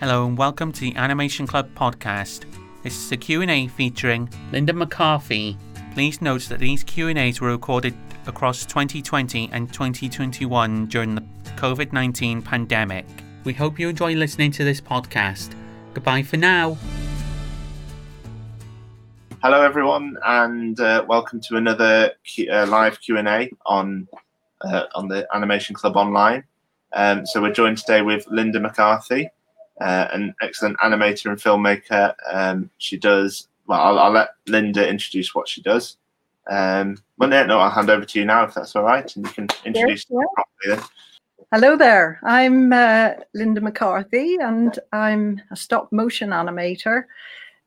Hello and welcome to the Animation Club podcast. This is a Q&A featuring Linda McCarthy. Please note that these Q&As were recorded across 2020 and 2021 during the COVID-19 pandemic. We hope you enjoy listening to this podcast. Goodbye for now. Hello, everyone, and uh, welcome to another Q- uh, live Q and A on uh, on the Animation Club online. Um, so we're joined today with Linda McCarthy, uh, an excellent animator and filmmaker. Um, she does well. I'll, I'll, let Linda introduce what she does. Um, no, no, I'll hand over to you now if that's all right, and you can introduce yeah. properly. Then. Hello there. I'm uh, Linda McCarthy, and I'm a stop motion animator.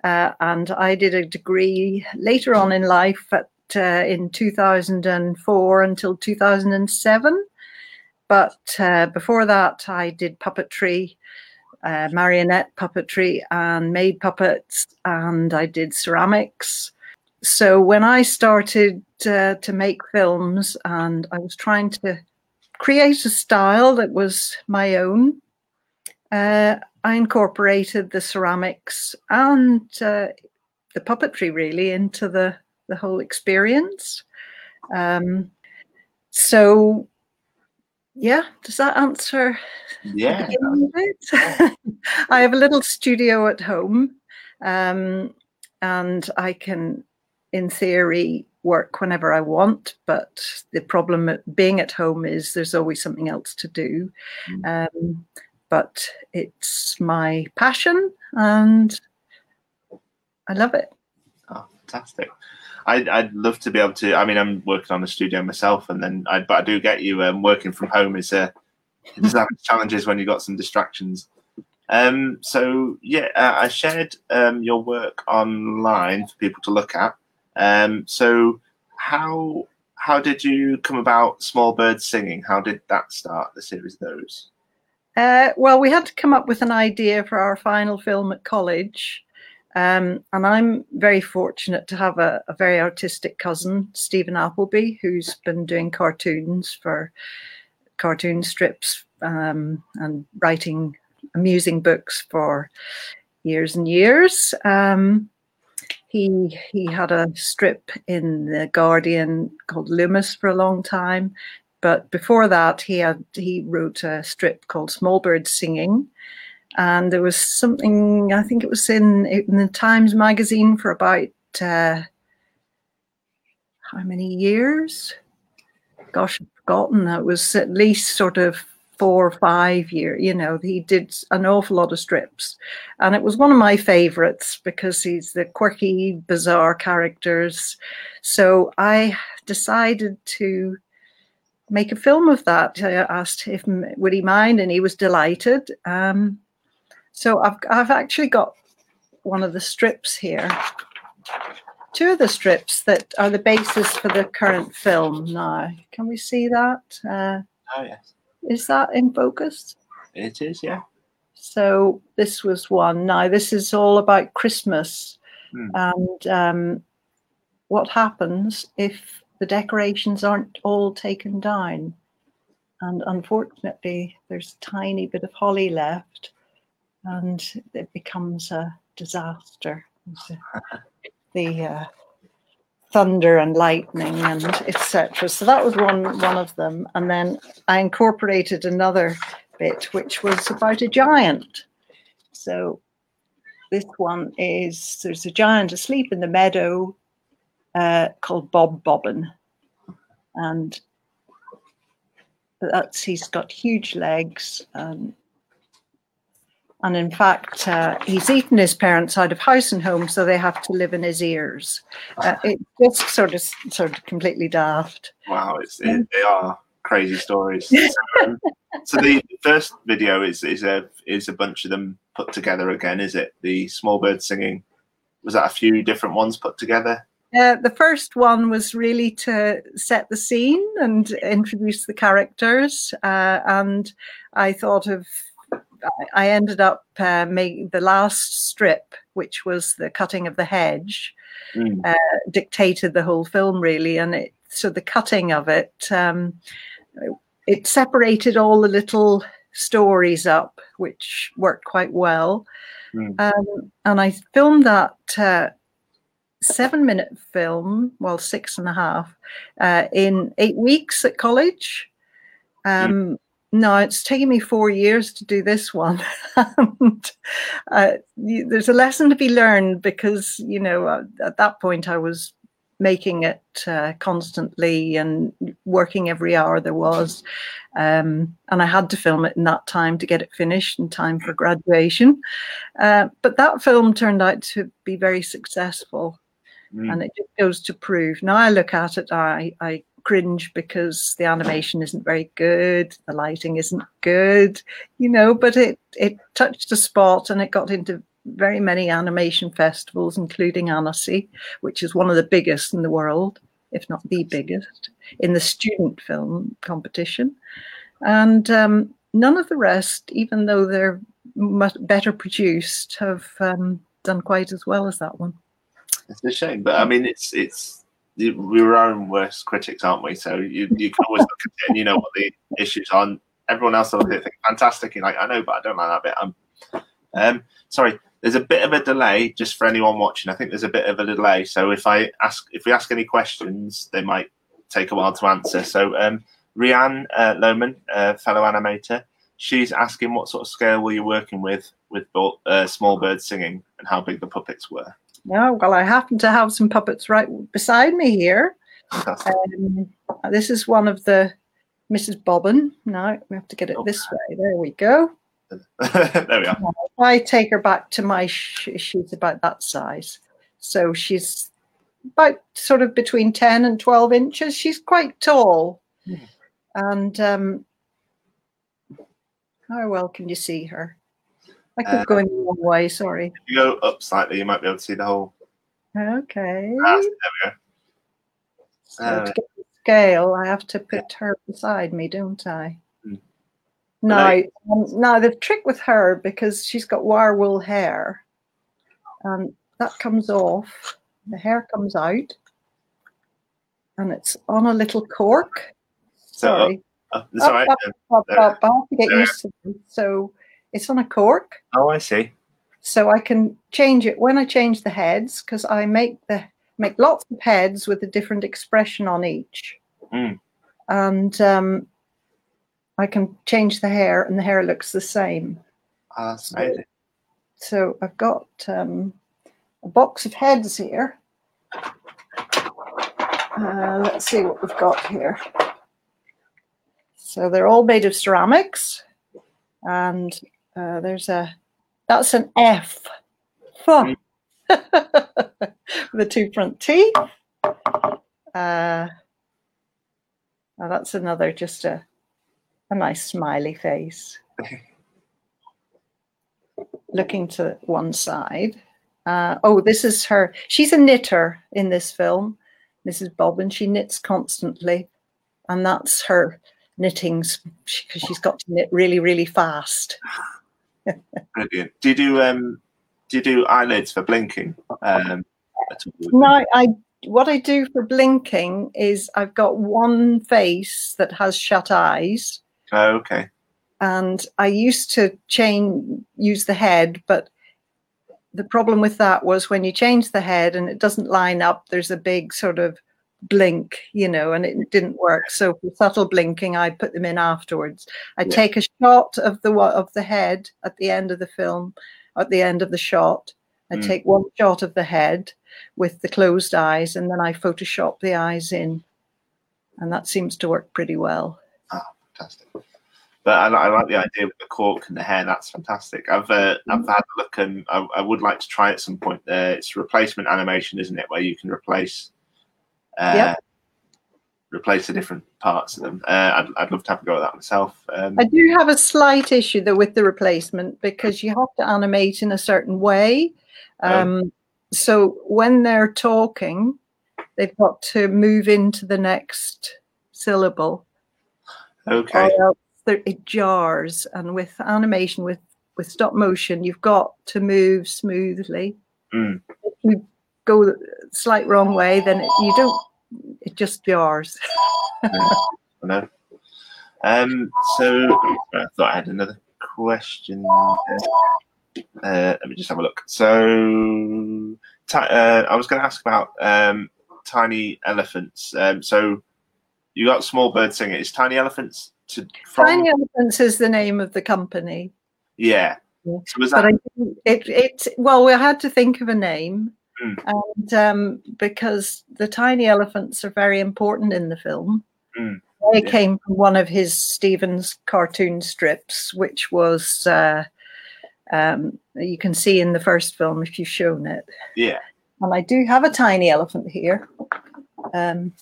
Uh, and I did a degree later on in life at, uh, in 2004 until 2007. But uh, before that, I did puppetry, uh, marionette puppetry, and made puppets, and I did ceramics. So when I started uh, to make films, and I was trying to create a style that was my own, uh, I incorporated the ceramics and uh, the puppetry really into the, the whole experience. Um, so, yeah, does that answer? Yeah. I have a little studio at home, um, and I can, in theory, work whenever I want. But the problem being at home is there's always something else to do. Mm. Um, but it's my passion and I love it. Oh, fantastic. I'd, I'd love to be able to. I mean, I'm working on a studio myself, and then I, but I do get you. Um, working from home is it does have challenges when you've got some distractions. Um, so yeah, uh, I shared um, your work online for people to look at. Um, so how how did you come about Small Birds Singing? How did that start? The series those. Uh, well, we had to come up with an idea for our final film at college. Um, and I'm very fortunate to have a, a, very artistic cousin, Steven Appleby, who's been doing cartoons for cartoon strips um, and writing amusing books for years and years. Um, he he had a strip in the Guardian called Loomus for a long time, but before that, he had he wrote a strip called Small Birds Singing, and there was something I think it was in in the Times magazine for about uh, how many years? Gosh, I've forgotten. It was at least sort of four or five years. You know, he did an awful lot of strips, and it was one of my favorites because he's the quirky, bizarre characters. So I decided to make a film of that. I asked if would he mind, and he was delighted. Um, so I've I've actually got one of the strips here, two of the strips that are the basis for the current film. Now, can we see that? Uh, oh yes. Is that in focus? It is, yeah. So this was one. Now this is all about Christmas, hmm. and um, what happens if the decorations aren't all taken down. And unfortunately, there's a tiny bit of holly left, and it becomes a disaster. the uh, thunder and lightning and etc. So that was one one of them, and then I incorporated another bit, which was about a giant. So this one is there's a giant asleep in the meadow uh, called Bob Bobbin, and that's he's got huge legs. Um, and in fact, uh, he's eaten his parents out of house and home, so they have to live in his ears. Uh, it's just sort of, sort of completely daft. Wow, it's, it, they are crazy stories. so, so the first video is is a is a bunch of them put together again. Is it the small bird singing? Was that a few different ones put together? Uh, the first one was really to set the scene and introduce the characters. Uh, and I thought of, I ended up uh, making the last strip, which was the cutting of the hedge, mm. Uh, dictated the whole film really. And it, so the cutting of it, um, it separated all the little stories up, which worked quite well. Mm. Um, and I filmed that uh, seven minute film, well, six and a half, uh, in eight weeks at college. Um, No, it's taken me four years to do this one. and, uh, there's a lesson to be learned because, you know, uh, at that point I was making it uh, constantly and working every hour there was. Um, and I had to film it in that time to get it finished in time for graduation. Uh, but that film turned out to be very successful. Mm. And it just goes to prove. Now I look at it, I, I cringe because the animation isn't very good, the lighting isn't good, you know, but it, it touched a spot and it got into very many animation festivals, including Annecy, which is one of the biggest in the world, if not the biggest, in the student film competition. And um, none of the rest, even though they're much better produced, have um, done quite as well as that one. It's a shame, but I mean, it's it's we're our own worst critics, aren't we? So you you can always look at it and you know what the issues are. Everyone else will look at it think fantastic. You're like, I know, but I don't like that bit. I'm um, sorry. There's a bit of a delay just for anyone watching. I think there's a bit of a delay. So if I ask, if we ask any questions, they might take a while to answer. So um, Rianne uh, Lohman, uh, fellow animator, she's asking what sort of scale were you working with with uh, Small Birds Singing and how big the puppets were. Yeah, well, I happen to have some puppets right beside me here. Um, this is one of the Mrs. Bobbin. Now we have to get it Oh. this way. There we go. there we are. If I take her back to my, sh- she's about that size. So she's about sort of between 10 and 12 inches. She's quite tall. Hmm. And um, how well can you see her? I keep Uh, going the wrong way, sorry. If you go up slightly, you might be able to see the whole. Okay. Ah, there we go. So Uh, to get the scale, I have to put her beside me, don't I? Mm. Now, Right. um, now the trick with her because she's got wire wool hair, and that comes off. The hair comes out, and it's on a little cork. So, uh, Sorry, Oh, right. up, up, there. up. I have to get There. used to it. So it's on a cork. Oh, I see. so I can change it when I change the heads because I make the make lots of heads with a different expression on each, Mm. and um, I can change the hair, and the hair looks the same. Oh, that's amazing. So I've got um, a box of heads here. Uh, let's see what we've got here. So they're all made of ceramics, and uh, there's a that's an F. The two front teeth. Uh, now that's another just a a nice smiley face. Looking to one side. Uh, oh, this is her. She's a knitter in this film, Mrs. Bobbin. She knits constantly, and that's her knitting because she's got to knit really, really fast. Brilliant. Do you do um do you do eyelids for blinking? Um. No, I what I do for blinking is I've got one face that has shut eyes, Oh, okay. and I used to chain use the head, but the problem with that was when you change the head and it doesn't line up, there's a big sort of blink, you know, and it didn't work. So for subtle blinking, I put them in afterwards. I Yeah. take a shot of the of the head at the end of the film, at the end of the shot. I Mm. take one shot of the head with the closed eyes, and then I Photoshop the eyes in, and that seems to work pretty well. Ah, fantastic. But I, I like the idea with the cork and the hair. That's fantastic. I've uh, I've had a look and I, I would like to try at some point. Uh, it's replacement animation, isn't it? Where you can replace uh, Yep. replace the different parts of them. Uh, I'd, I'd love to have a go at that myself. Um, I do have a slight issue though with the replacement because you have to animate in a certain way. Oh. Um, so when they're talking, they've got to move into the next syllable, okay. or else it jars. And with animation, with with stop motion, you've got to move smoothly. Mm. Go the slight wrong way, then it, you don't. It just jars. I know. Um, so I thought I had another question. Uh, let me just have a look. So uh, I was going to ask about um, tiny elephants. Um, so you got small bird singing. Is tiny elephants to from... tiny elephants is the name of the company. Yeah. So was that... But I, it it well, we had to think of a name, mm. and um, because the tiny elephants are very important in the film. Mm. They yeah. came from one of his Stevens cartoon strips, which was uh, um, you can see in the first film if you've shown it. Yeah. And I do have a tiny elephant here. Um,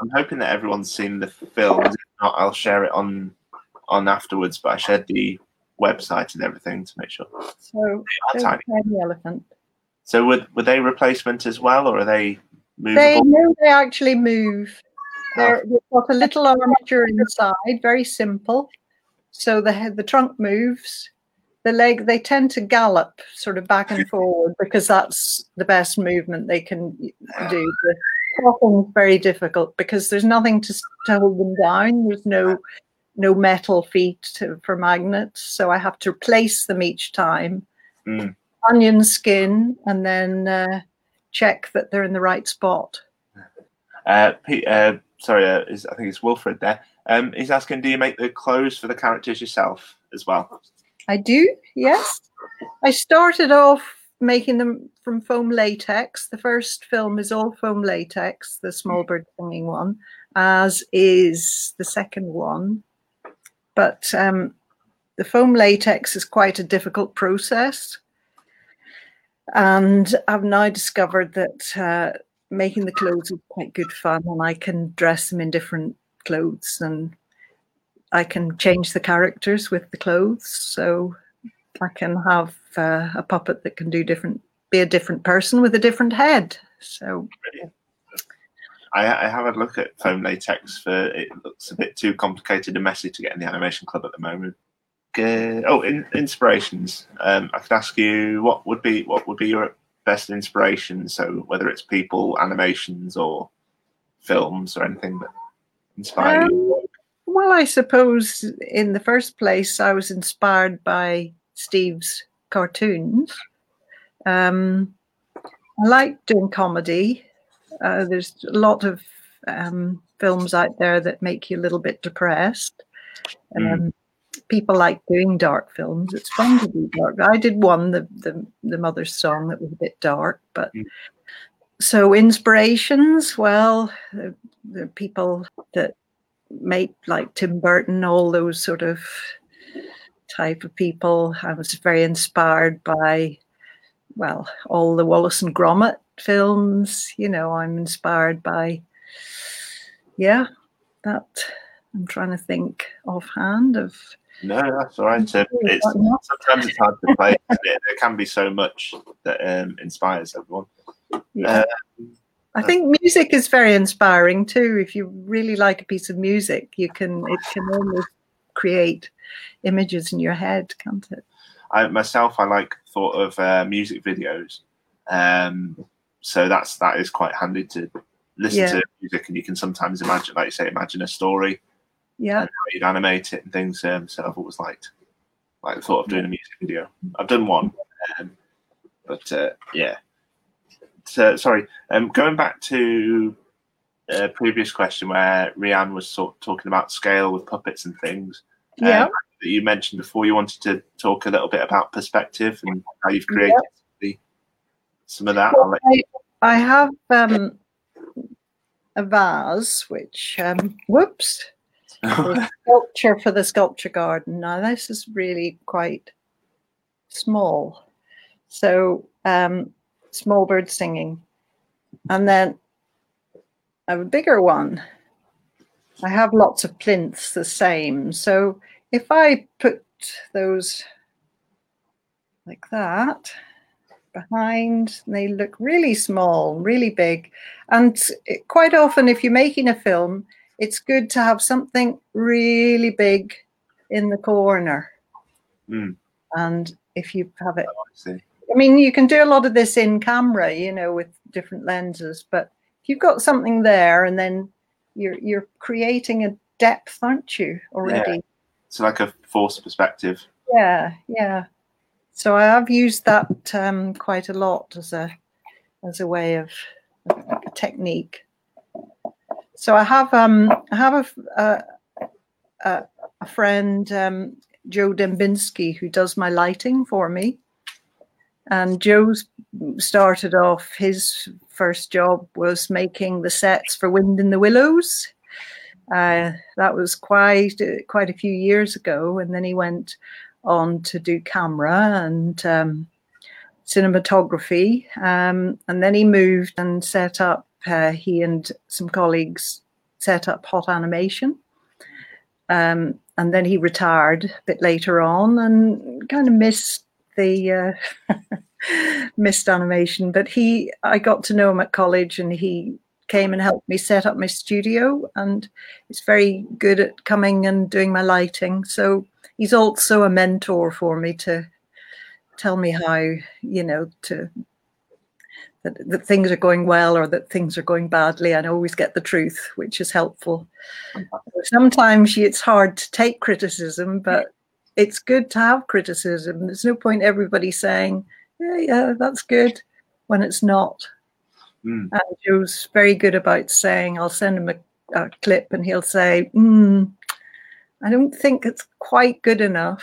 I'm hoping that everyone's seen the film. If not, I'll share it on on afterwards. But I shared the website and everything to make sure. So tiny. tiny elephant. So were, were they replacement as well, or are they movable? They no, they actually move. Oh. They've got a little armature inside, very simple. So the head, the trunk moves. The leg, they tend to gallop sort of back and forward because that's the best movement they can do. The is very difficult because there's nothing to, to hold them down. There's no no metal feet to, for magnets, so I have to replace them each time. Mm. Onion skin, and then uh, check that they're in the right spot. Uh, Pete, uh, sorry, uh, is, I think it's Wilfred there. Um, he's asking, do you make the clothes for the characters yourself as well? I do, yes. I started off making them from foam latex. The first film is all foam latex, the small bird singing one, as is the second one. But um, the foam latex is quite a difficult process. And I've now discovered that uh, making the clothes is quite good fun and I can dress them in different clothes and I can change the characters with the clothes. So I can have uh, a puppet that can do different, be a different person with a different head. So. I, I have a look at foam latex for it looks a bit too complicated and messy to get in the animation club at the moment. Uh, oh, in, inspirations. Um, I could ask you what would be what would be your best inspiration. So whether it's people, animations, or films, or anything that inspire um, you. Well, I suppose in the first place, I was inspired by Steve's cartoons. Um, I like doing comedy. Uh, there's a lot of um, films out there that make you a little bit depressed. Mm. People like doing dark films. It's fun to do dark. I did one, the the, the mother's song, that was a bit dark, but mm. so inspirations. Well, the, the people that make like Tim Burton, all those sort of type of people. I was very inspired by, well, all the Wallace and Gromit films. You know, I'm inspired by, yeah, that. I'm trying to think offhand of no, that's all right. it's, sometimes it's hard to play. there can be so much that um, inspires everyone. Yeah. Um, I think music is very inspiring too. If you really like a piece of music, you can it can almost create images in your head, can't it? I myself, I like thought of uh, music videos, um, so that's that is quite handy to listen yeah. to music, and you can sometimes imagine, like you say, imagine a story yeah. You'd animate it and things um, so i've always liked. Like the thought of doing a music video. I've done one um, but uh, yeah. So, sorry um, going back to a previous question where Rianne was sort of talking about scale with puppets and things um, yeah. that you mentioned before you wanted to talk a little bit about perspective and how you've created the, some of that. Well, I, I, have um, a vase which um, whoops sculpture for the sculpture garden. Now this is really quite small. So um, small bird singing. And then I have a bigger one. I have lots of plinths the same. So if I put those like that behind, they look really small, really big. And quite often, if you're making a film, it's good to have something really big in the corner. Mm. And if you have it, oh, I, I mean, you can do a lot of this in camera, you know, with different lenses. But if you've got something there, and then you're you're creating a depth, aren't you, already? Yeah. It's like a forced perspective. Yeah, yeah. So I have used that um, quite a lot as a as a way of a technique. So I have um I have a a, a friend um, Joe Dembinski who does my lighting for me, and Joe started off his first job was making the sets for Wind in the Willows. Uh, that was quite quite a few years ago, and then he went on to do camera and um, cinematography, um, and then he moved and set up. Uh, he and some colleagues set up Hot Animation, um, and then he retired a bit later on and kind of missed the uh, missed animation. But he, I got to know him at college, and he came and helped me set up my studio. And he's very good at coming and doing my lighting. So he's also a mentor for me to tell me how you know to that, that things are going well or that things are going badly. I always get the truth, which is helpful. Sometimes it's hard to take criticism, but it's good to have criticism. There's no point everybody saying, yeah, yeah, that's good when it's not. Mm. And Joe's very good about saying, I'll send him a, a clip and he'll say, mm, I don't think it's quite good enough.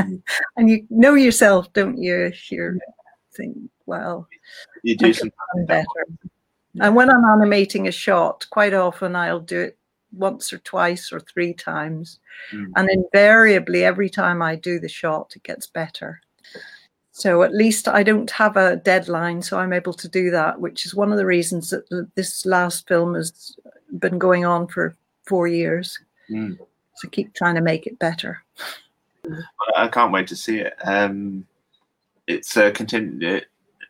Mm. and you know yourself, don't you? If you're thinking, well, you do something better. And when I'm animating a shot, quite often I'll do it once or twice or three times. Mm. And invariably, every time I do the shot, it gets better. So at least I don't have a deadline, so I'm able to do that, which is one of the reasons that this last film has been going on for four years. Mm. So keep trying to make it better. I can't wait to see it. Um, it's uh, continue.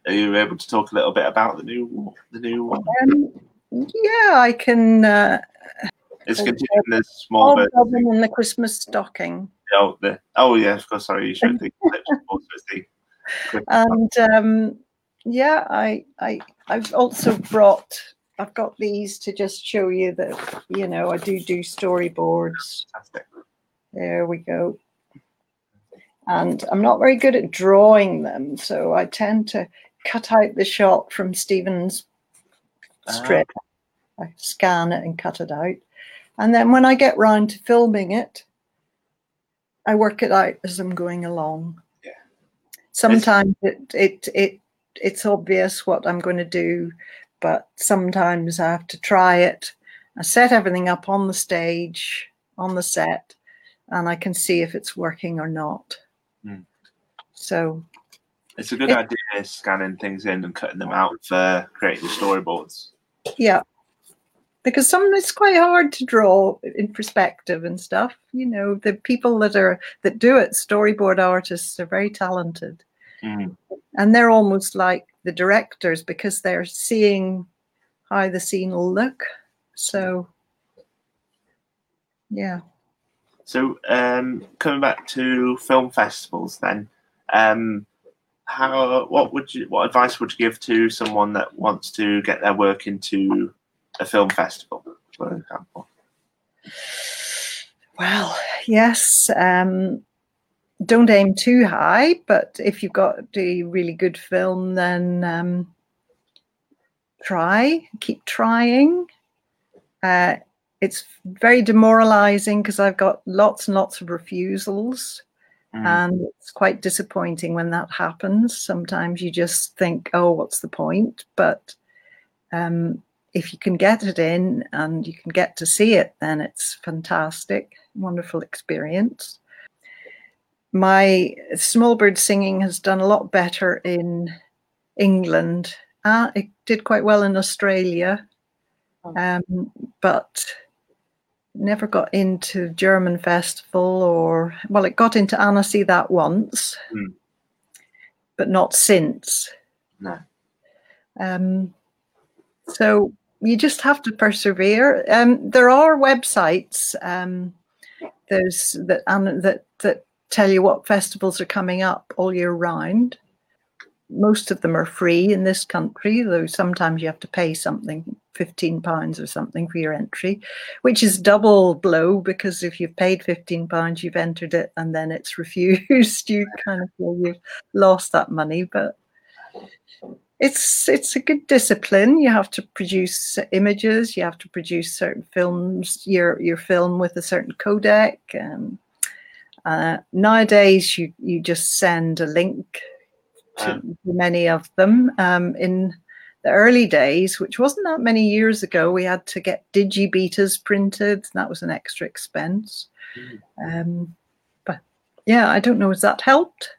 Are you able to talk a little bit about the new the new one? Um, yeah, I can. Uh, it's continuing the small bit. in the Christmas stocking. Oh, the, oh yeah, of course. Sorry, you showed the and um, yeah, I I I've also brought. I've got these to just show you that you know I do do storyboards. Fantastic. There we go. And I'm not very good at drawing them, so I tend to cut out the shot from Steven's strip. Uh, I scan it and cut it out. And then when I get round to filming it, I work it out as I'm going along. Yeah. Sometimes it, it it it's obvious what I'm going to do, but sometimes I have to try it. I set everything up on the stage, on the set, and I can see if it's working or not. Mm. So it's a good it, idea scanning things in and cutting them out for creating storyboards. Yeah. Because some it's quite hard to draw in perspective and stuff. You know, the people that are that do it, storyboard artists, are very talented. Mm. And they're almost like the directors because they're seeing how the scene will look. So yeah. So um, coming back to film festivals then, um, how what would you what advice would you give to someone that wants to get their work into a film festival, for example? Well, yes. Um, don't aim too high, but if you've got a really good film, then um, try, keep trying. Uh, it's very demoralizing because I've got lots and lots of refusals. Mm. And it's quite disappointing when that happens. Sometimes you just think, oh, what's the point? But um, if you can get it in and you can get to see it, then it's fantastic, wonderful experience. My small bird singing has done a lot better in England. Uh, it did quite well in Australia, oh. um, but never got into German festival or well, it got into Annecy that once, mm. but not since. No. Um, so you just have to persevere. Um, there are websites. Um, there's that um, that that tell you what festivals are coming up all year round. Most of them are free in this country, though sometimes you have to pay something, fifteen pounds or something for your entry, which is double blow because if you've paid fifteen pounds, you've entered it, and then it's refused. You kind of feel you've lost that money, but it's it's a good discipline. You have to produce images. You have to produce certain films. Your your film with a certain codec. And uh, nowadays, you you just send a link Um, many of them. Um, in the early days, which wasn't that many years ago, we had to get digibetas printed. And that was an extra expense. Um, but yeah, I don't know. Has that helped?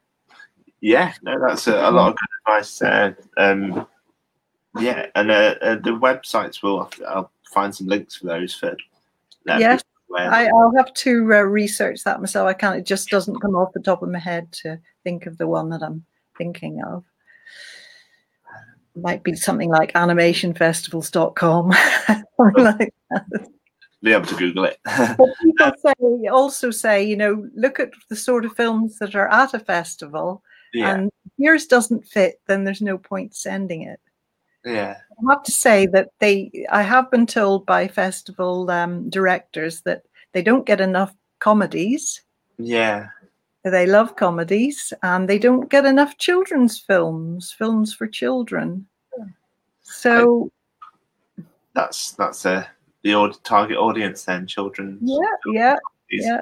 Yeah, no, that's a, a lot of good advice there. Um, yeah, and uh, uh, the websites will. I'll find some links for those for. them Yeah. I, I'll have to uh, research that myself. I can't. It just doesn't come off the top of my head to think of the one that I'm thinking of. Might be something like animationfestivals.com. like that. Be able to Google it. But people say, also say, you know, look at the sort of films that are at a festival, yeah, and if yours doesn't fit, then there's no point sending it. yeah, I have to say that they, I have been told by festival um, directors that they don't get enough comedies. yeah. They love comedies, and they don't get enough children's films, films for children. So That's that's uh, the aud- target audience then, children. yeah, yeah, yeah.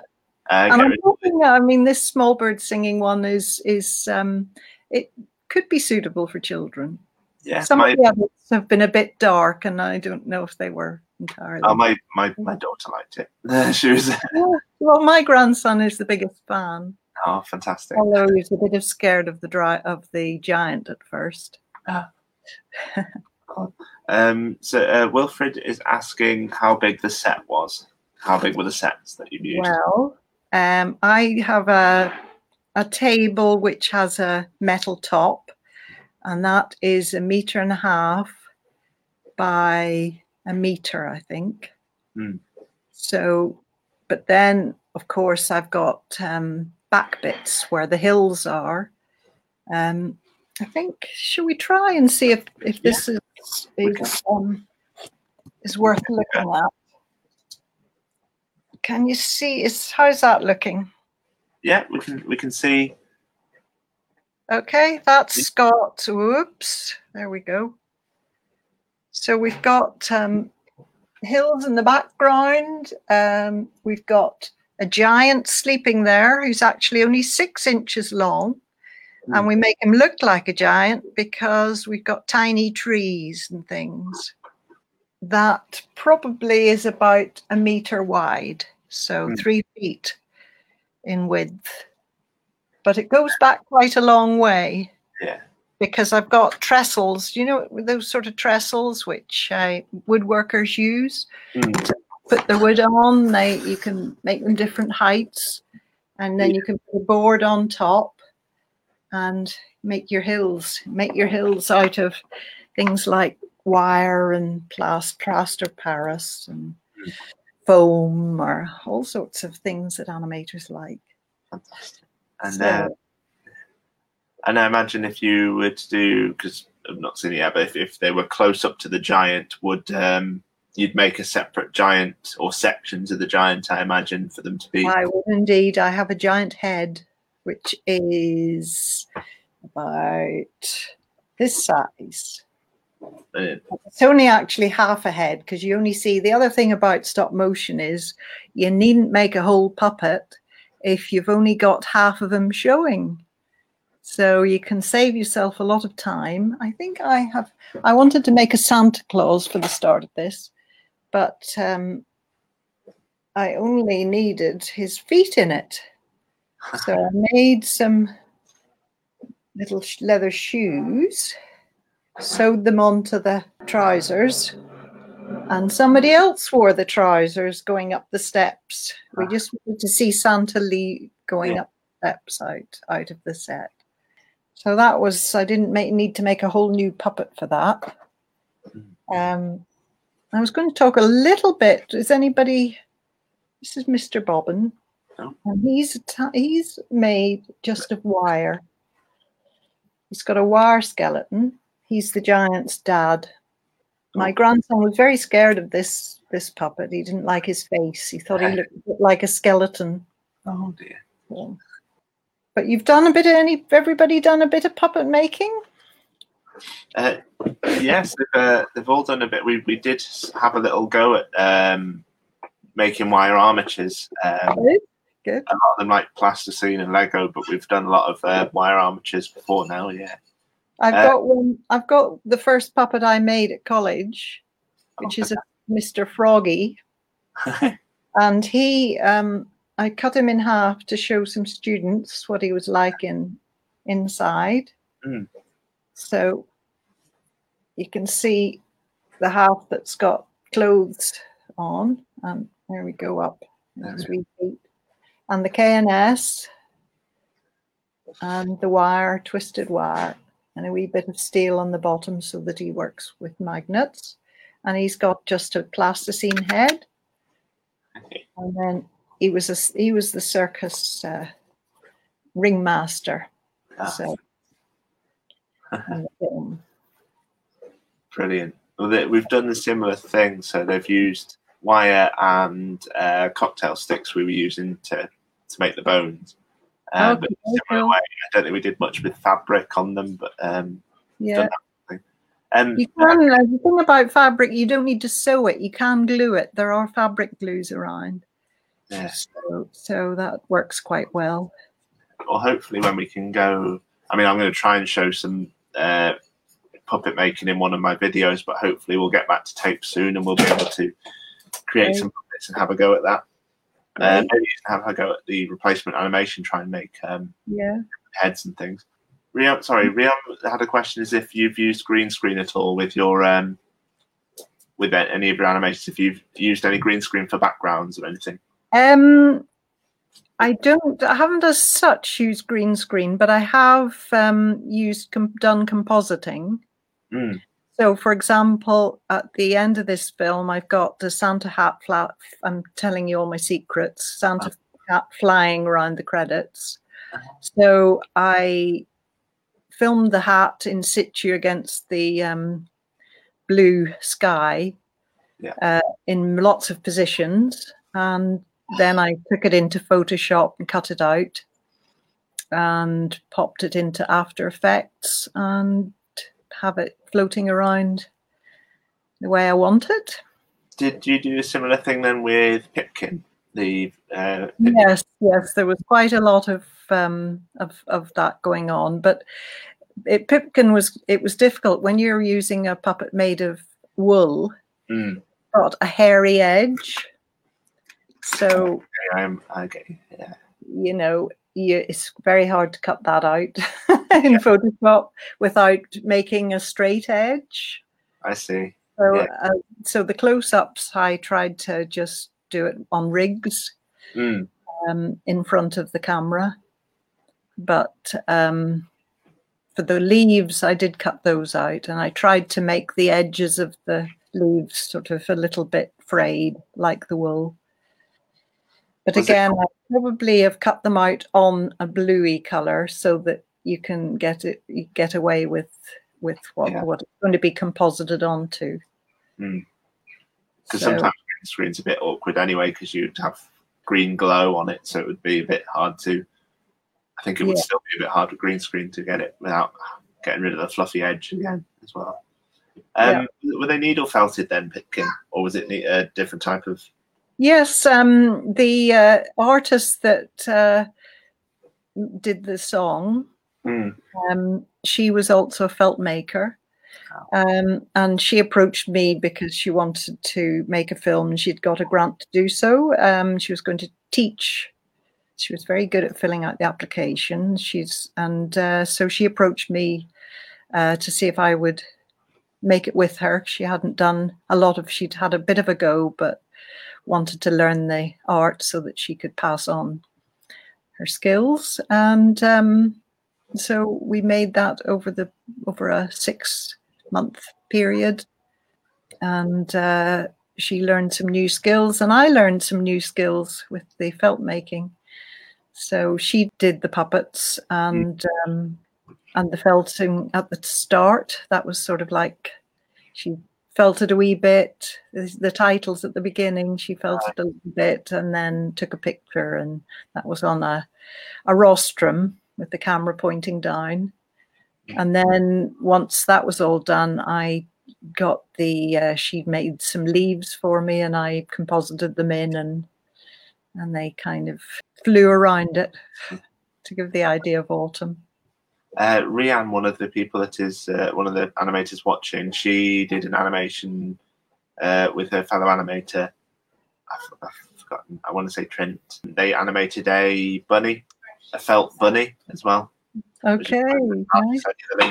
Uh, and I'm hoping. I mean, this small bird singing one is is um, it could be suitable for children. yeah, Some my, of the others have been a bit dark, and I don't know if they were entirely. oh, my my my daughter liked it. she was well, my grandson is the biggest fan. Oh fantastic. Although he was a bit of scared of the dry of the giant at first. Um, so uh, Wilfred is asking how big the set was. How big were the sets that you used? Well, um, I have a a table which has a metal top, and that is a meter and a half by a meter, I think. Hmm. So, but then of course I've got um, back bits where the hills are. Um, I think should we try and see if if this is is um, is worth looking at? Can you see? Is how's that looking? Yeah, we can we can see. Okay, that's got. Whoops! There we go. So we've got um, hills in the background. Um, we've got a giant sleeping there who's actually only six inches long, and Hmm. we make him look like a giant because we've got tiny trees and things. That probably is about a meter wide, so Hmm. three feet in width. But it goes back quite a long way Yeah, because I've got trestles, you know, those sort of trestles which uh, woodworkers use Mm. Put the wood on. They you can make them different heights, and then you can put a board on top and make your hills. Make your hills out of things like wire and plaster, plaster Paris and Mm. foam, or all sorts of things that animators like. fantastic. And So- uh, and I imagine if you were to do because I've not seen it yet, but if, if they were close up to the giant, would um, you'd make a separate giant or sections of the giant? I imagine for them to be. I would indeed. I have a giant head, which is about this size. It's only actually half a head because you only see the other thing about stop motion is you needn't make a whole puppet if you've only got half of them showing. So you can save yourself a lot of time. I think I have, I wanted to make a Santa Claus for the start of this, but um, I only needed his feet in it. So I made some little leather shoes, sewed them onto the trousers, and somebody else wore the trousers going up the steps. We just wanted to see Santa Lee going Yeah. up the steps out out of the set. So that was I didn't make, need to make a whole new puppet for that. Um, I was going to talk a little bit. Is anybody? This is Mr. Bobbin, Oh. and he's he's made just of wire. He's got a wire skeleton. He's the giant's dad. My oh. grandson was very scared of this this puppet. He didn't like his face. He thought he looked a bit like a skeleton. Oh dear. Yeah. But you've done a bit of any. Everybody done a bit of puppet making. Uh, yes, they've, uh, they've all done a bit. We we did have a little go at um, making wire armatures. Um, Good. Good. a lot of them like plasticine and Lego, but we've done a lot of uh, wire armatures before now. Yeah. I've Uh, got one. I've got the first puppet I made at college, which is a Mr. Froggy, and he. Um, I cut him in half to show some students what he was like in inside. Mm. So you can see the half that's got clothes on, and there we go up. That's we feet. And the K&S and the wire, twisted wire, and a wee bit of steel on the bottom so that he works with magnets. And he's got just a plasticine head. And then he was a, he was the circus uh, ringmaster. Ah. So film. Brilliant. Well, they, we've done the similar thing. So they've used wire and uh, cocktail sticks we were using to, to make the bones. Uh, but Okay, similar way, I don't think we did much with fabric on them, but um, Yeah. um, You can. Uh, the thing about fabric, you don't need to sew it. You can glue it. There are fabric glues around, yeah. so so that works quite well. Or hopefully when we can go, I mean, I'm going to try and show some uh, puppet making in one of my videos, but hopefully we'll get back to tape soon and we'll be able to create Great. some puppets and have a go at that. Uh, maybe have a go at the replacement animation, try and make um, Yeah. heads and things. Riam, sorry, Riam had a question: is if you've used green screen at all with your um, with any of your animations? If you've used any green screen for backgrounds or anything? Um, I don't. I haven't as such used green screen, but I have um, used com- done compositing. Mm. So, for example, at the end of this film, I've got the Santa hat flat. I'm telling you all my secrets. Santa hat flying around the credits. So I filmed the hat in situ against the um, blue sky Yeah. uh, in lots of positions, and then I took it into Photoshop and cut it out, and popped it into After Effects and have it floating around the way I want it. Did you do a similar thing then with Pipkin? The uh, Pipkin- Yes, yes, there was quite a lot of um, of of that going on, but it, Pipkin was it was difficult when you're using a puppet made of wool, Mm. got a hairy edge, so I am. Okay. Yeah. you know you, it's very hard to cut that out in Photoshop without making a straight edge. I see. So, Yeah. uh, so the close-ups, I tried to just do it on rigs Mm. um, in front of the camera, but um, for the leaves, I did cut those out, and I tried to make the edges of the leaves sort of a little bit frayed, like the wool. But Was it- again, I probably have cut them out on a bluey color so that you can get it, you get away with with what Yeah. what it's going to be composited onto. Because So- sometimes green screen's a bit awkward anyway, because you'd have green glow on it, so it would be a bit hard to. I think it would Yeah. still be a bit hard with green screen to get it without getting rid of the fluffy edge again as well. Um, Were they needle felted then, Pipkin, or was it a different type of? Yes, um, the uh, artist that uh, did the song, Mm. um, she was also a felt maker. Um, and she approached me because she wanted to make a film and she'd got a grant to do so. Um, she was going to teach. She was very good at filling out the application. She's and uh, so she approached me uh, to see if I would make it with her. She hadn't done a lot of. She'd had a bit of a go, but wanted to learn the art so that she could pass on her skills. And um, so we made that over the over a six month period, and uh, she learned some new skills, and I learned some new skills with the felt making. So she did the puppets, and um, and the felting at the start. That was sort of like she felt it a wee bit. The, the titles at the beginning, she felt it a little bit, and then took a picture, and that was on a a rostrum with the camera pointing down. And then once that was all done, I got the uh, she made some leaves for me, and I composited them in, and and they kind of flew around it to give the idea of autumn. Uh, Rianne, one of the people that is uh, one of the animators watching, she did an animation uh, with her fellow animator. I've, I've, forgotten. I want to say Trent. They animated a bunny, a felt bunny as well. Okay, nice.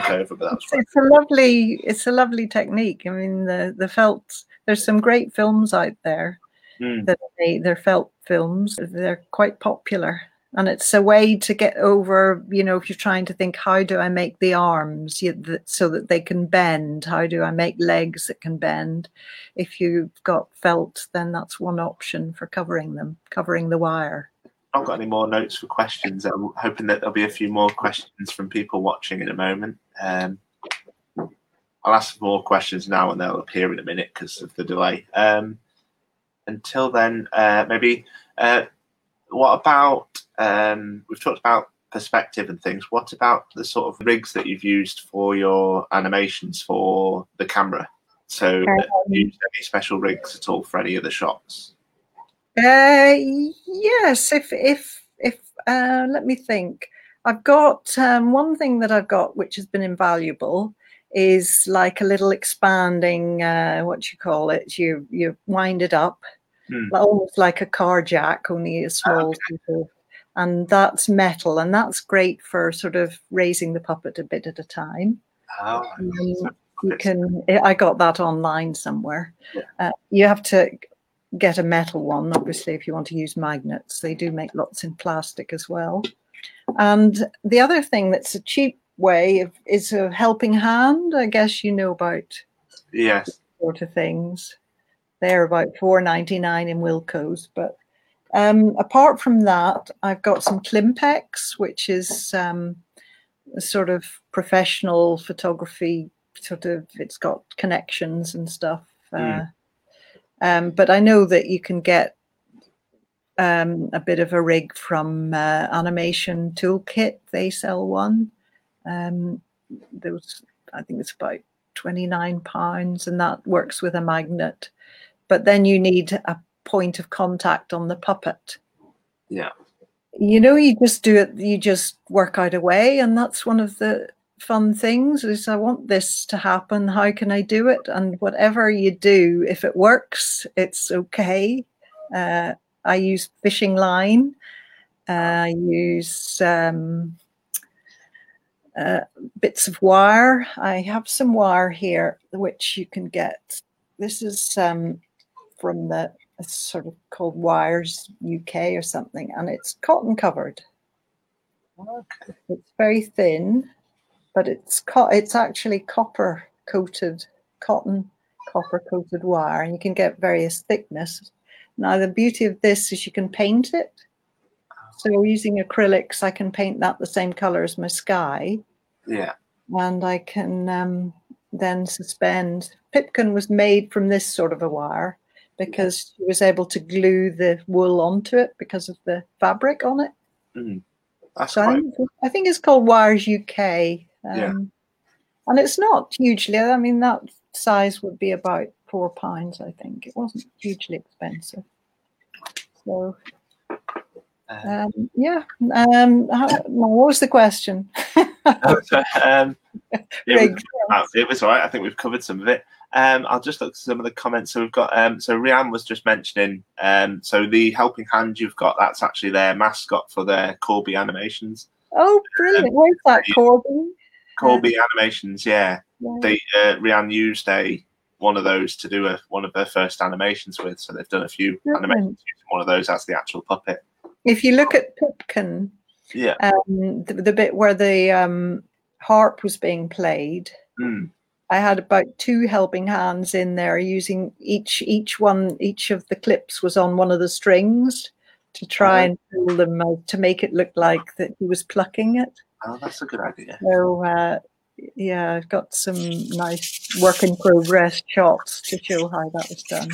Over, it's, it's, a lovely, it's a lovely technique. I mean, the the felt. There's some great films out there mm. that they, they're felt films. They're quite popular and it's a way to get over you know if you're trying to think how do i make the arms so that they can bend? How do i make legs that can bend? If you've got felt then that's one option for covering them covering the wire. I've got any more notes for questions. I'm hoping that there'll be a few more questions from people watching in a moment. Um, i'll ask more questions now and they'll appear in a minute because of the delay. Um, until then uh, maybe uh, what about um, we've talked about perspective and things. What about the sort of rigs that you've used for your animations for the camera? So, um, used any special rigs at all for any of the shots? Uh, yes. If if if uh, let me think. I've got um, one thing that I've got which has been invaluable is like a little expanding uh, what you call it. You you wind it up mm. almost like a car jack, only a small okay. and that's metal, and that's great for sort of raising the puppet a bit at a time. Oh, um, you can. I got that online somewhere. Yeah. Uh, you have to get a metal one, obviously, if you want to use magnets. They do make lots in plastic as well. And the other thing that's a cheap way of, is a helping hand. I guess you know about yes sort of things. They're about four ninety nine in Wilko's. But um, apart from that, I've got some Klimpex, which is um, a sort of professional photography. Sort of, it's got connections and stuff. Mm. Uh, um, but I know that you can get um, a bit of a rig from uh, Animation Toolkit. They sell one. Um, there was, I think it's about twenty nine pounds, and that works with a magnet but then you need a point of contact on the puppet. Yeah. You know, you just do it, you just work out a way. And that's one of the fun things is I want this to happen. How can I do it? And whatever you do, if it works, it's okay. Uh, I use fishing line. Uh, I use um, uh, bits of wire. I have some wire here, which you can get. This is um, from the it's sort of called Wires UK or something, and it's cotton covered. Okay. It's very thin, but it's co- it's actually copper coated cotton copper coated wire, and you can get various thickness. Now the beauty of this is you can paint it. So using acrylics, I can paint that the same color as my sky. Yeah. And I can um, then suspend. Pipkin was made from this sort of a wire because she was able to glue the wool onto it because of the fabric on it. Mm, so I think, I think, it's called Wires UK. Um, yeah. And it's not hugely, I mean, that size would be about four pounds, I think. It wasn't hugely expensive. So, um, um, yeah. Um, how, what was the question? um, it, was, uh, it was all right. I think we've covered some of it. Um, I'll just look at some of the comments. So we've got um, so Rianne was just mentioning. Um, so the helping hand you've got that's actually their mascot for their Corby animations. Oh, brilliant! Um, Where's that Corby? Corby animations, yeah. yeah. They uh, Rianne used a one of those to do a, one of their first animations with. So they've done a few brilliant. animations using one of those as the actual puppet. If you look at Pipkin, yeah, um, the, the, bit where the um, harp was being played. Mm I had about two helping hands in there using each each one each of the clips was on one of the strings to try and pull them out to make it look like that he was plucking it. Oh, that's a good idea. So uh, yeah, I've got some nice work in progress shots to show how that was done.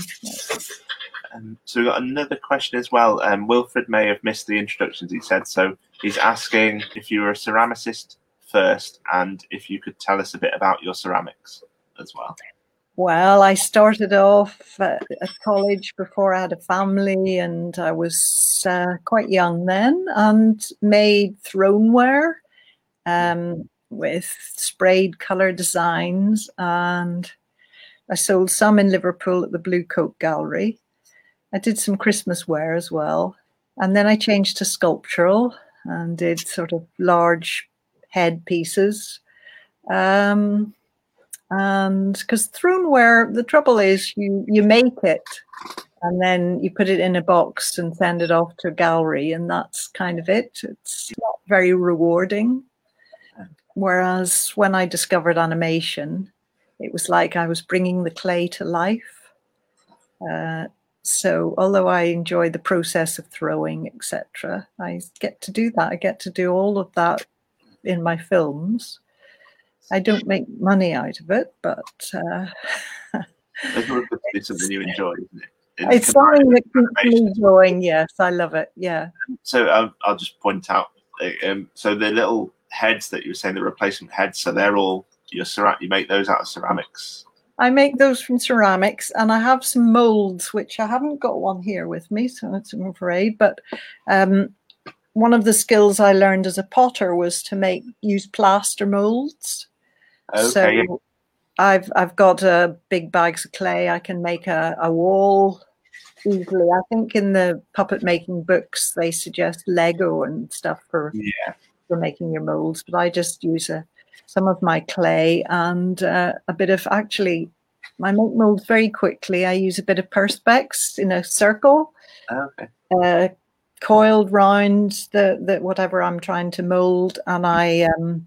Um, so we've got another question as well. Um, Wilfred may have missed the introductions, he said. So he's asking if you were a ceramicist first and if you could tell us a bit about your ceramics as well. Well, I started off at, college before I had a family, and I was uh, quite young then, and made stoneware um, with sprayed colour designs. And I sold some in Liverpool at the Bluecoat Gallery. I did some Christmas wear as well. And then I changed to sculptural and did sort of large head pieces. Um, and because stoneware, the trouble is you you make it and then you put it in a box and send it off to a gallery, and that's kind of it. It's not very rewarding. Whereas when I discovered animation, it was like I was bringing the clay to life. Uh, so although I enjoy the process of throwing, etc., I get to do that. I get to do all of that in my films. I don't make money out of it, but uh, it's something you enjoy, isn't it? It's, it's something that keeps me going. Yes, I love it. Yeah. So I'll, I'll just point out. Um, so the little heads that you were saying, the replacement heads, so they're all your ceramic. You make those out of ceramics. I make those from ceramics, and I have some molds, which I haven't got one here with me, so I'm afraid. But um, one of the skills I learned as a potter was to make use plaster molds. Okay. So I've I've got uh, big bags of clay. I can make a, a wall easily. I think in the puppet making books they suggest Lego and stuff for yeah. for making your molds, but I just use a, some of my clay and uh, a bit of actually. I make molds very quickly. I use a bit of perspex in a circle, okay. uh, coiled round the, the whatever I'm trying to mold, and I um,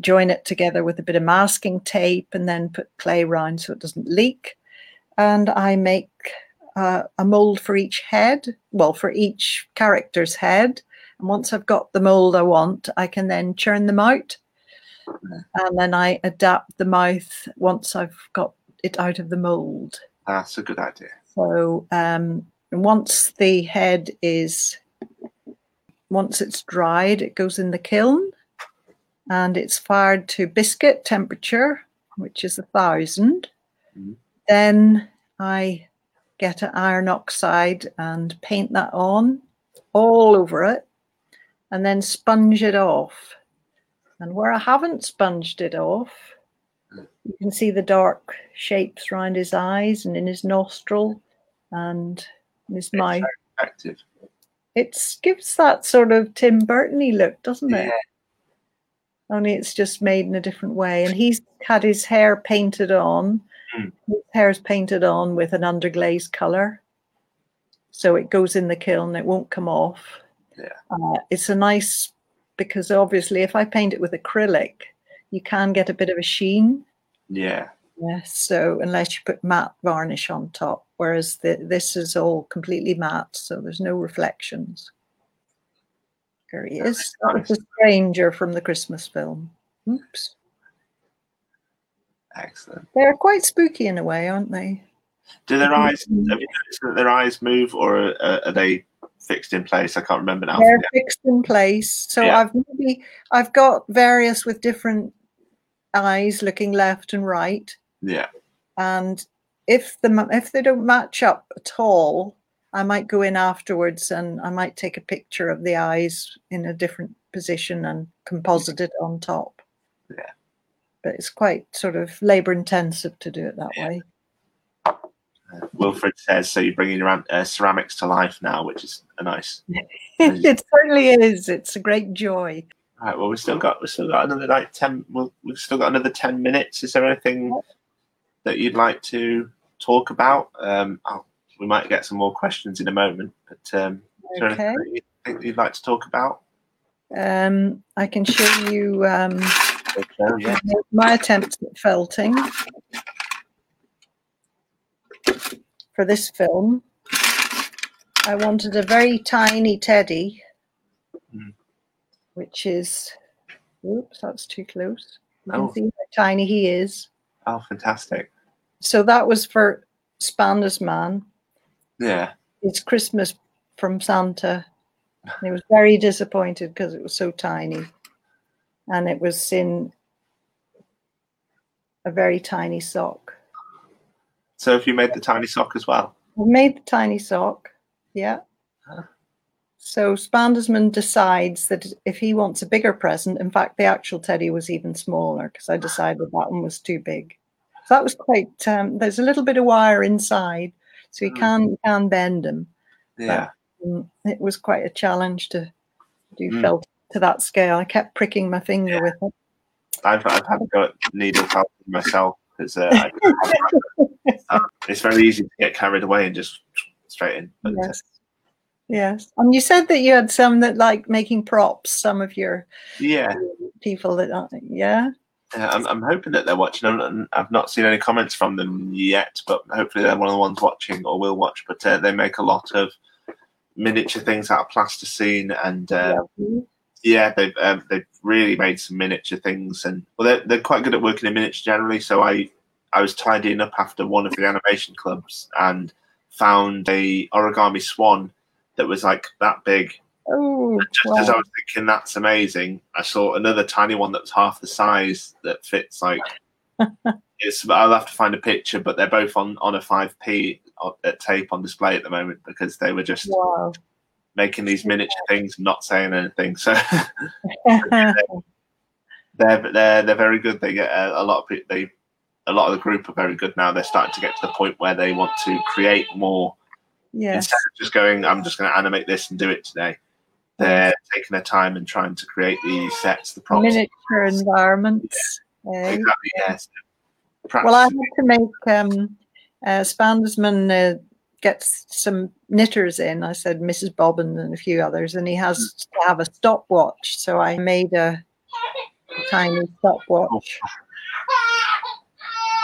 join it together with a bit of masking tape and then put clay around so it doesn't leak. And I make uh, a mold for each head, well, for each character's head. And once I've got the mold I want, I can then churn them out. And then I adapt the mouth once I've got it out of the mold. That's a good idea. So um, once the head is, once it's dried, it goes in the kiln and it's fired to biscuit temperature, which is a 1000 mm-hmm. Then I get an iron oxide and paint that on all over it and then sponge it off. And where I haven't sponged it off, you can see the dark shapes around his eyes and in his nostril and it's mouth. Active. It gives that sort of Tim Burtony look, doesn't it? only it's just made in a different way. And he's had his hair painted on. Mm. His hair's painted on with an underglaze color, so it goes in the kiln. It won't come off. Yeah, uh, it's a nice because obviously if I paint it with acrylic, you can get a bit of a sheen. Yeah. Yeah. So unless you put matte varnish on top, whereas the, this is all completely matte, so there's no reflections. There he is. That was a stranger from the Christmas film. Oops. Excellent. They're quite spooky in a way, aren't they? Do their eyes? Have you noticed that their eyes move, or are, are they fixed in place? I can't remember now. They're fixed in place. So yeah. I've maybe I've got various with different eyes looking left and right. Yeah. And if the if they don't match up at all, I might go in afterwards and I might take a picture of the eyes in a different position and composite it on top. Yeah. But it's quite sort of labor intensive to do it that yeah. way. Uh, Wilfred says, so you're bringing your uh, ceramics to life now, which is a nice. it certainly is. It's a great joy. All right. Well, we've still got we've still got another like ten. Well, we've still got another ten minutes. Is there anything that you'd like to talk about? Um, I'll we might get some more questions in a moment. But um, okay. you think you'd like to talk about? Um, I can show you um, okay, my attempt at felting for this film. I wanted a very tiny teddy, mm. which is Oops, that's too close. You Oh. can see how tiny he is. Oh, fantastic. So that was for Spander's Man. Yeah. It's Christmas from Santa. And he was very disappointed because it was so tiny. And it was in a very tiny sock. So have you made the tiny sock as well? I made the tiny sock. Yeah. So Spandersman decides that if he wants a bigger present, in fact, the actual teddy was even smaller because I decided that one was too big. So that was quite. Um, there's a little bit of wire inside, so you Mm. can you can bend them. Yeah. Mm, It was quite a challenge to do Mm. felt to that scale. I kept pricking my finger with it. I've, I've had to go at needle help myself because uh, it's very easy to get carried away and just straight in. But, uh, Yes. Yes. And you said that you had some that like making props, some of your yeah, people that are, yeah. Uh, I'm, I'm hoping that they're watching. I'm- I've not seen any comments from them yet, but hopefully they're one of the ones watching or will watch. But uh, they make a lot of miniature things out of plasticine, and uh, Lovely. yeah, they've um, they've really made some miniature things, and well, they're they're quite good at working in miniature generally. So I I was tidying up after one of the animation clubs and found a origami swan that was like that big Oh, just as I was thinking that's amazing, I saw another tiny one that's half the size that fits like it's. I'll have to find a picture, but they're both on on a five p at tape on display at the moment because they were just wow. making these miniature things not saying anything. So they're they're they're very good. They get a, a lot of they a lot of the group are very good now. They're starting to get to the point where they want to create more yes. instead of just going, I'm just going to animate this and do it today. They're taking their time and trying to create the sets, the props. Miniature environments. eh? Exactly, yes. Well, I had to make um, uh, Spandersman uh, gets some knitters in. I said Mrs. Bobbin and a few others, and he has to have a stopwatch. So I made a tiny stopwatch.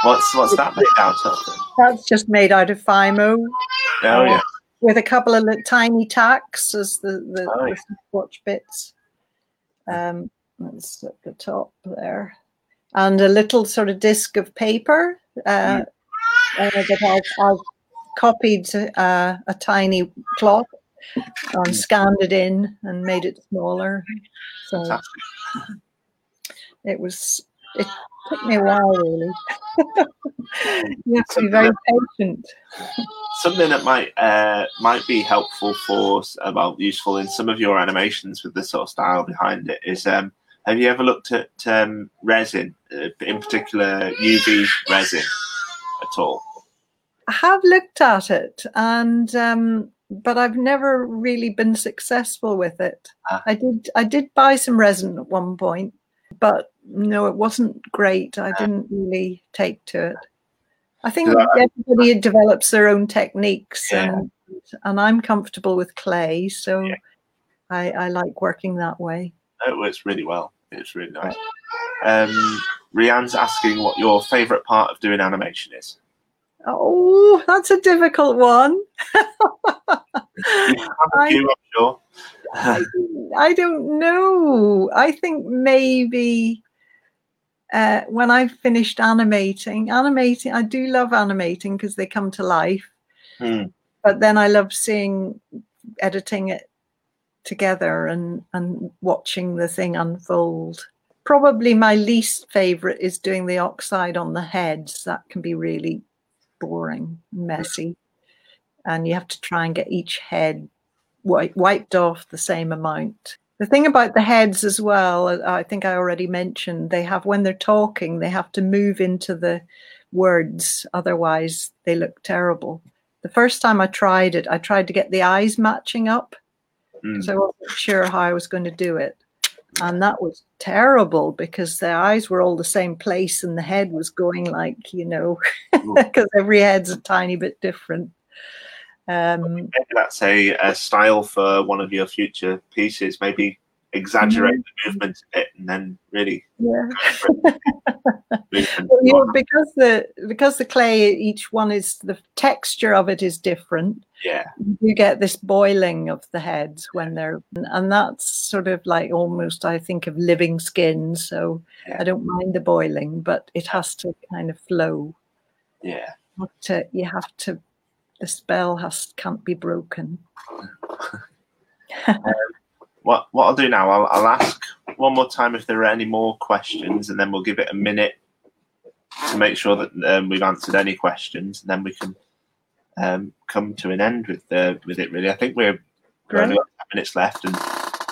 what's what's that made out of? That's just made out of Fimo Oh yeah, with a couple of tiny tacks as the, the, Oh, the stopwatch bits. Um, that's at the top there. And a little sort of disc of paper uh, uh, that I've, I've copied uh, a tiny clock and scanned it in and made it smaller. So fantastic. it was, it took me a while really. you have to be very patient. Something that might uh, might be helpful for about useful in some of your animations with the sort of style behind it is. Um, have you ever looked at um, resin, uh, in particular UV resin, at all? I have looked at it and um, but I've never really been successful with it. Ah. I did I did buy some resin at one point, but no, it wasn't great. I didn't really take to it. I think everybody develops their own techniques Yeah. and and I'm comfortable with clay, so Yeah. I, I like working that way. It works really well. It's really nice. Um, Rianne's asking what your favourite part of doing animation is. Oh, that's a difficult one. You have a I- few, I'm sure. I, I don't know. I think maybe uh, when I finished animating, animating, I do love animating because they come to life. Hmm. But then I love seeing, editing it together and and watching the thing unfold. Probably my least favorite is doing the oxide on the heads. That can be really boring, messy, and you have to try and get each head wiped off the same amount. The thing about the heads as well, uh, I think I already mentioned, they have when they're talking, they have to move into the words, otherwise they look terrible. The first time I tried it, I tried to get the eyes matching up Mm. because I wasn't sure how I was going to do it. And that was terrible because the eyes were all the same place and the head was going like, you know, because every head's a tiny bit different. Um, Maybe that's a, a style for one of your future pieces. Maybe exaggerate mm-hmm. the movement a bit and then really yeah. well, because the because the clay each one is the texture of it is different. Yeah. You get this boiling of the heads when they're and that's sort of like almost i think of living skin. So yeah. i don't mind the boiling but it has to kind of flow. Yeah. To, you have to the spell has can't be broken um, what what I'll do now, I'll, I'll ask one more time if there are any more questions, and then we'll give it a minute to make sure that um, we've answered any questions, and then we can um, come to an end with the with it. Really, I think we're only got minutes left, and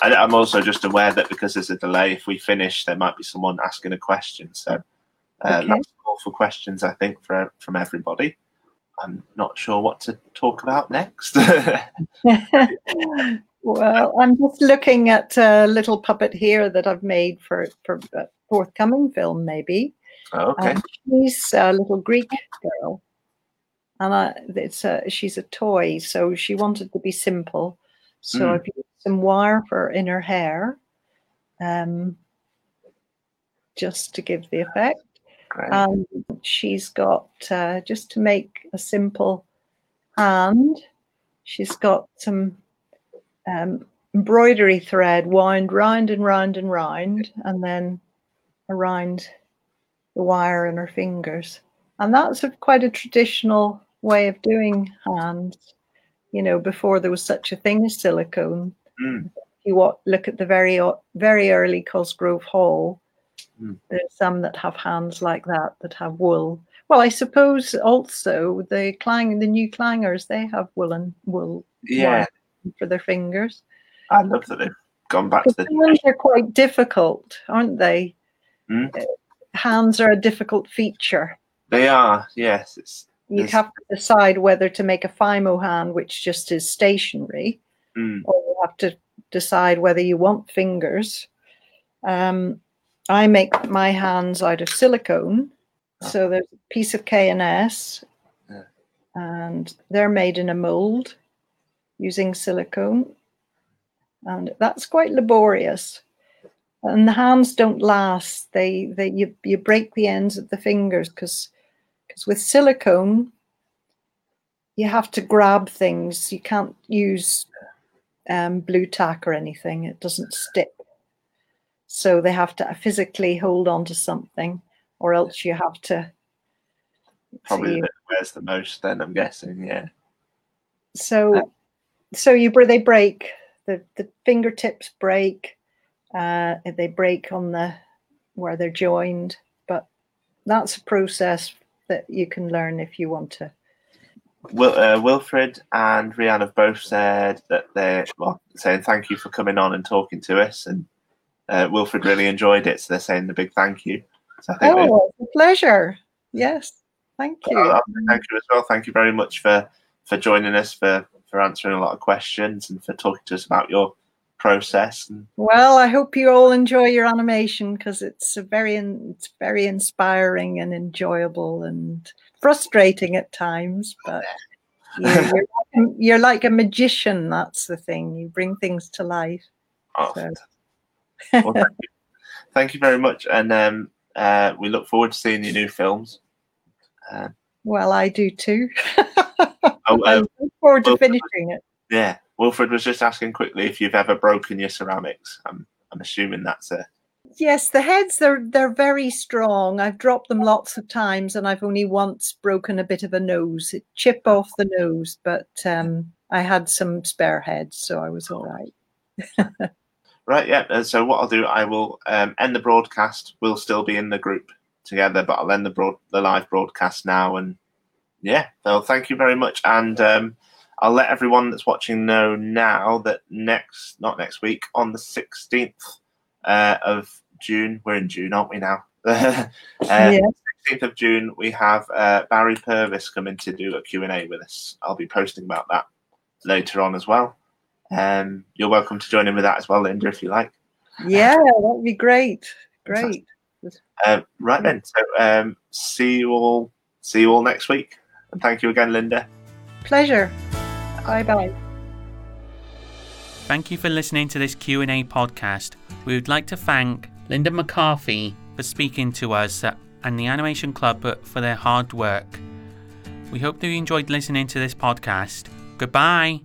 I, am also just aware that because there's a delay, if we finish, there might be someone asking a question. So uh, okay. that's all for questions. I think for from everybody. I'm not sure what to talk about next. Well, I'm just looking at a little puppet here that I've made for for a forthcoming film, maybe. Oh, okay. Um, she's a little Greek girl, and I, it's a, she's a toy, so she wanted to be simple. So mm. I've used some wire for in her hair, um, just to give the effect. Great. And she's got uh, just to make a simple hand. She's got some um, embroidery thread wound round and round and round, and then around the wire in her fingers. And that's a, quite a traditional way of doing hands. You know, before there was such a thing as silicone. Mm. You look at the very very early Cosgrove Hall. Mm. There's some that have hands like that that have wool. Well, I suppose also the clang the new clangers they have woolen wool. Yeah, for their fingers. I love that they've gone back to the. Hands are quite difficult, aren't they? Mm? Hands are a difficult feature. They are, yes. It's, you have to decide whether to make a Fimo hand, which just is stationary, mm. or you have to decide whether you want fingers. Um, I make my hands out of silicone. Oh. So there's a piece of K&S, yeah. and they're made in a mold using silicone. And that's quite laborious. And the hands don't last. They, they you, you break the ends of the fingers because because with silicone, you have to grab things. You can't use um, Blu Tack or anything. It doesn't stick. So they have to physically hold on to something, or else you have to. Probably the wears the most. Then I'm guessing, yeah. So so you they break the the fingertips break uh, they break on the where they're joined but that's a process that you can learn if you want to Will, uh, Wilfred and Rianne have both said that they're well, saying thank you for coming on and talking to us, and uh, Wilfred really enjoyed it, so they're saying a big thank you. So oh, a pleasure. Yes, thank you. Uh, thank you as well. Thank you very much for for joining us for for answering a lot of questions and for talking to us about your process. Well, I hope you all enjoy your animation because it's very it's very inspiring and enjoyable and frustrating at times, but. You're, you're, like, you're, like, a magician. That's the thing. You bring things to life. Oh, so. Well, thank, you. thank, you. very much, and um, uh, we look forward to seeing your new films. Uh, well, I do too. oh, um, forward to Wilfred, finishing it. Yeah, Wilfred was just asking quickly if you've ever broken your ceramics. I'm I'm assuming that's a. Yes, the heads they're they're very strong. I've dropped them lots of times, and I've only once broken a bit of a nose, it chip off the nose. But um, I had some spare heads, so I was all right. right, yeah. Uh, so what I'll do, I will um, end the broadcast. We'll still be in the group together, but I'll end the broad the live broadcast now and yeah, well, thank you very much. And um, I'll let everyone that's watching know now that next, not next week, on the 16th uh, of June, we're in June, aren't we now? uh, yeah. 16th of June, we have uh, Barry Purves coming to do a Q&A with us. I'll be posting about that later on as well. Um, you're welcome to join in with that as well, Linda, if you like. Yeah, that'd be great. Great. Uh, right then, so um, see you all. See you all next week. And thank you again, Linda. Pleasure. Bye bye. Thank you for listening to this Q&A podcast. We would like to thank Linda McCarthy for speaking to us and the Animation Club for their hard work. We hope that you enjoyed listening to this podcast. Goodbye.